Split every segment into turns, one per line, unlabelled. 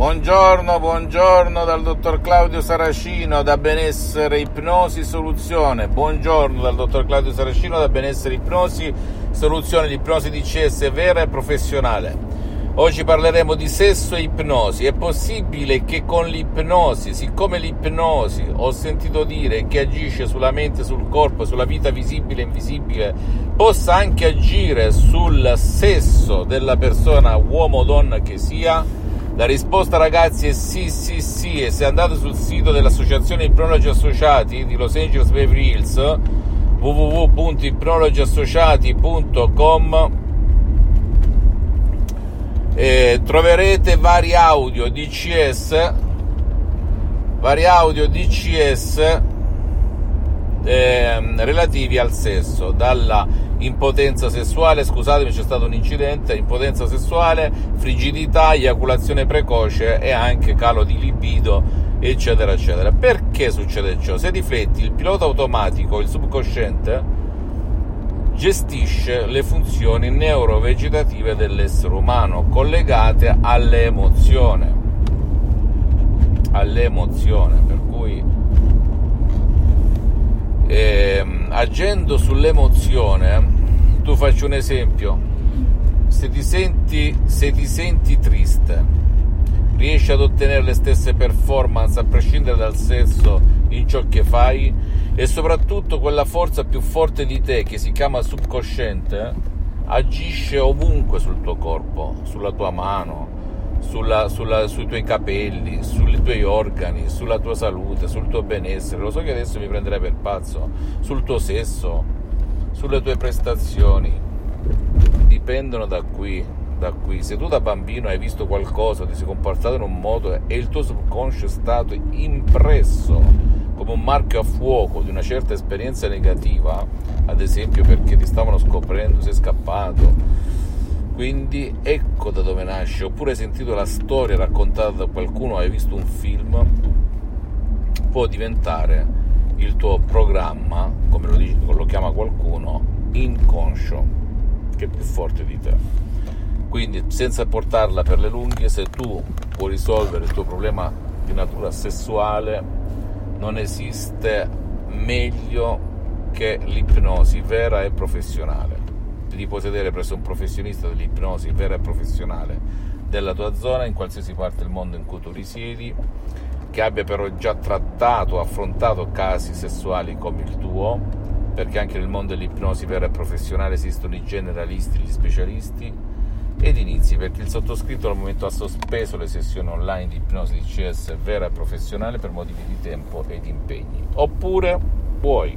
Buongiorno, buongiorno dal dottor Claudio Saracino da Benessere Ipnosi Soluzione. Buongiorno dal dottor Claudio Saracino da Benessere Ipnosi Soluzione di ipnosi DCS vera e professionale. Oggi parleremo di sesso e ipnosi. È possibile che con l'ipnosi, siccome l'ipnosi ho sentito dire che agisce sulla mente, sul corpo, sulla vita visibile e invisibile, possa anche agire sul sesso della persona, uomo o donna che sia? La risposta ragazzi è sì, sì, sì. E se andate sul sito dell'Associazione Ipnologi Associati di Los Angeles Beverly Hills www.ipnologiassociati.com eh, troverete vari audio DCS vari audio DCS eh, relativi al sesso, dalla impotenza sessuale, scusatemi c'è stato un incidente, impotenza sessuale, frigidità, eiaculazione precoce e anche calo di libido, eccetera, eccetera. Perché succede ciò? Se rifletti, il pilota automatico, il subconsciente, gestisce le funzioni neurovegetative dell'essere umano collegate all'emozione. All'emozione, per cui eh, agendo sull'emozione, tu faccio un esempio, se ti, senti, se ti senti triste, riesci ad ottenere le stesse performance a prescindere dal sesso in ciò che fai e soprattutto quella forza più forte di te che si chiama subconsciente agisce ovunque sul tuo corpo, sulla tua mano, sulla, sulla, sui tuoi capelli, sui tuoi organi, sulla tua salute, sul tuo benessere. Lo so che adesso mi prenderai per pazzo, sul tuo sesso, sulle tue prestazioni. Dipendono da qui, da qui. Se tu da bambino hai visto qualcosa, ti sei comportato in un modo e il tuo subconscio è stato impresso come un marchio a fuoco di una certa esperienza negativa, ad esempio perché ti stavano scoprendo, sei scappato, quindi ecco da dove nasce, oppure hai sentito la storia raccontata da qualcuno, hai visto un film, può diventare il tuo programma, come lo, dice, lo chiama qualcuno, inconscio, che è più forte di te. Quindi senza portarla per le lunghe, se tu puoi risolvere il tuo problema di natura sessuale, non esiste meglio che l'ipnosi vera e professionale di possedere presso un professionista dell'ipnosi vera e professionale della tua zona, in qualsiasi parte del mondo in cui tu risiedi, che abbia però già trattato, affrontato casi sessuali come il tuo, perché anche nel mondo dell'ipnosi vera e professionale esistono i generalisti, gli specialisti, ed inizi perché il sottoscritto al momento ha sospeso le sessioni online di ipnosi di CS vera e professionale per motivi di tempo e di impegni. Oppure puoi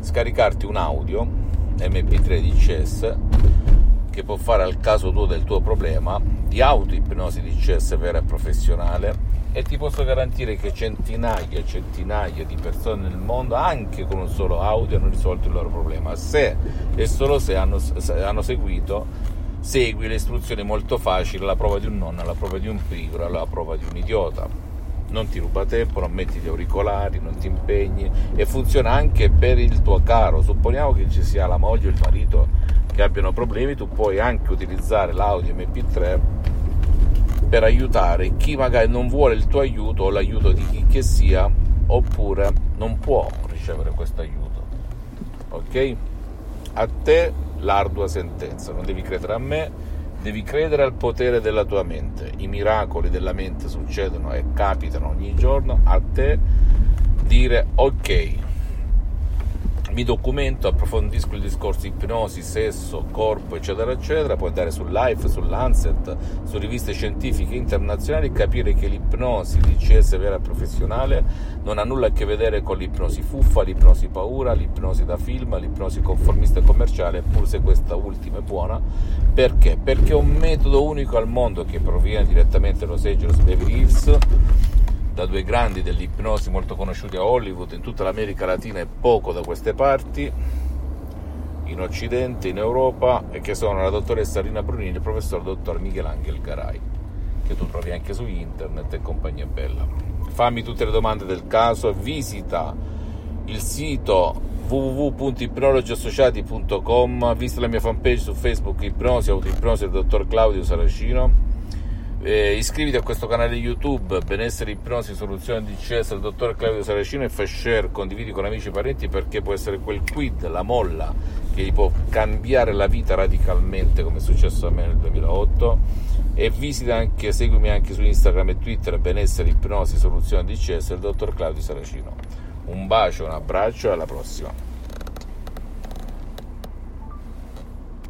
scaricarti un audio MP3 DCS che può fare al caso tuo del tuo problema di auto-ipnosi DCS vera e professionale. E ti posso garantire che centinaia e centinaia di persone nel mondo anche con un solo audio hanno risolto il loro problema. Se e solo se hanno, se hanno seguito segui le istruzioni molto facili alla prova di un nonno, alla prova di un pigro, alla prova di un idiota non ti ruba tempo, non metti gli auricolari, non ti impegni e funziona anche per il tuo caro. Supponiamo che ci sia la moglie o il marito che abbiano problemi, tu puoi anche utilizzare l'audio MP3 per aiutare chi magari non vuole il tuo aiuto o l'aiuto di chi che sia oppure non può ricevere questo aiuto. Ok? A te l'ardua sentenza, non devi credere a me, Devi credere al potere della tua mente. I miracoli della mente succedono e capitano ogni giorno. A te dire ok, mi documento, approfondisco il discorso ipnosi, sesso, corpo, eccetera, eccetera, puoi andare su Life, sull'Ancet, su riviste scientifiche internazionali e capire che l'ipnosi di CS vera e professionale non ha nulla a che vedere con l'ipnosi fuffa, l'ipnosi paura, l'ipnosi da film, l'ipnosi conformista e commerciale, pur se questa ultima è buona. Perché? Perché è un metodo unico al mondo che proviene direttamente da Los Angeles Beverly Hills da due grandi dell'ipnosi molto conosciuti a Hollywood, in tutta l'America Latina e poco da queste parti, in Occidente, in Europa, e che sono la dottoressa Rina Brunini e il professor dottor Michelangelo Garai, che tu trovi anche su internet e compagnia bella. Fammi tutte le domande del caso, visita il sito www.ipnologiassociati.com, visita la mia fanpage su Facebook Ipnosi, Autoipnosi del dottor Claudio Saracino Eh, iscriviti a questo canale YouTube Benessere Ipnosi Soluzione DCS del dottor Claudio Saracino e fai share, condividi con amici e parenti perché può essere quel quid, la molla che gli può cambiare la vita radicalmente come è successo a me nel 2008 e visita anche, seguimi anche su Instagram e Twitter Benessere Ipnosi Soluzione DCS del dottor Claudio Saracino. Un bacio, un abbraccio e alla prossima.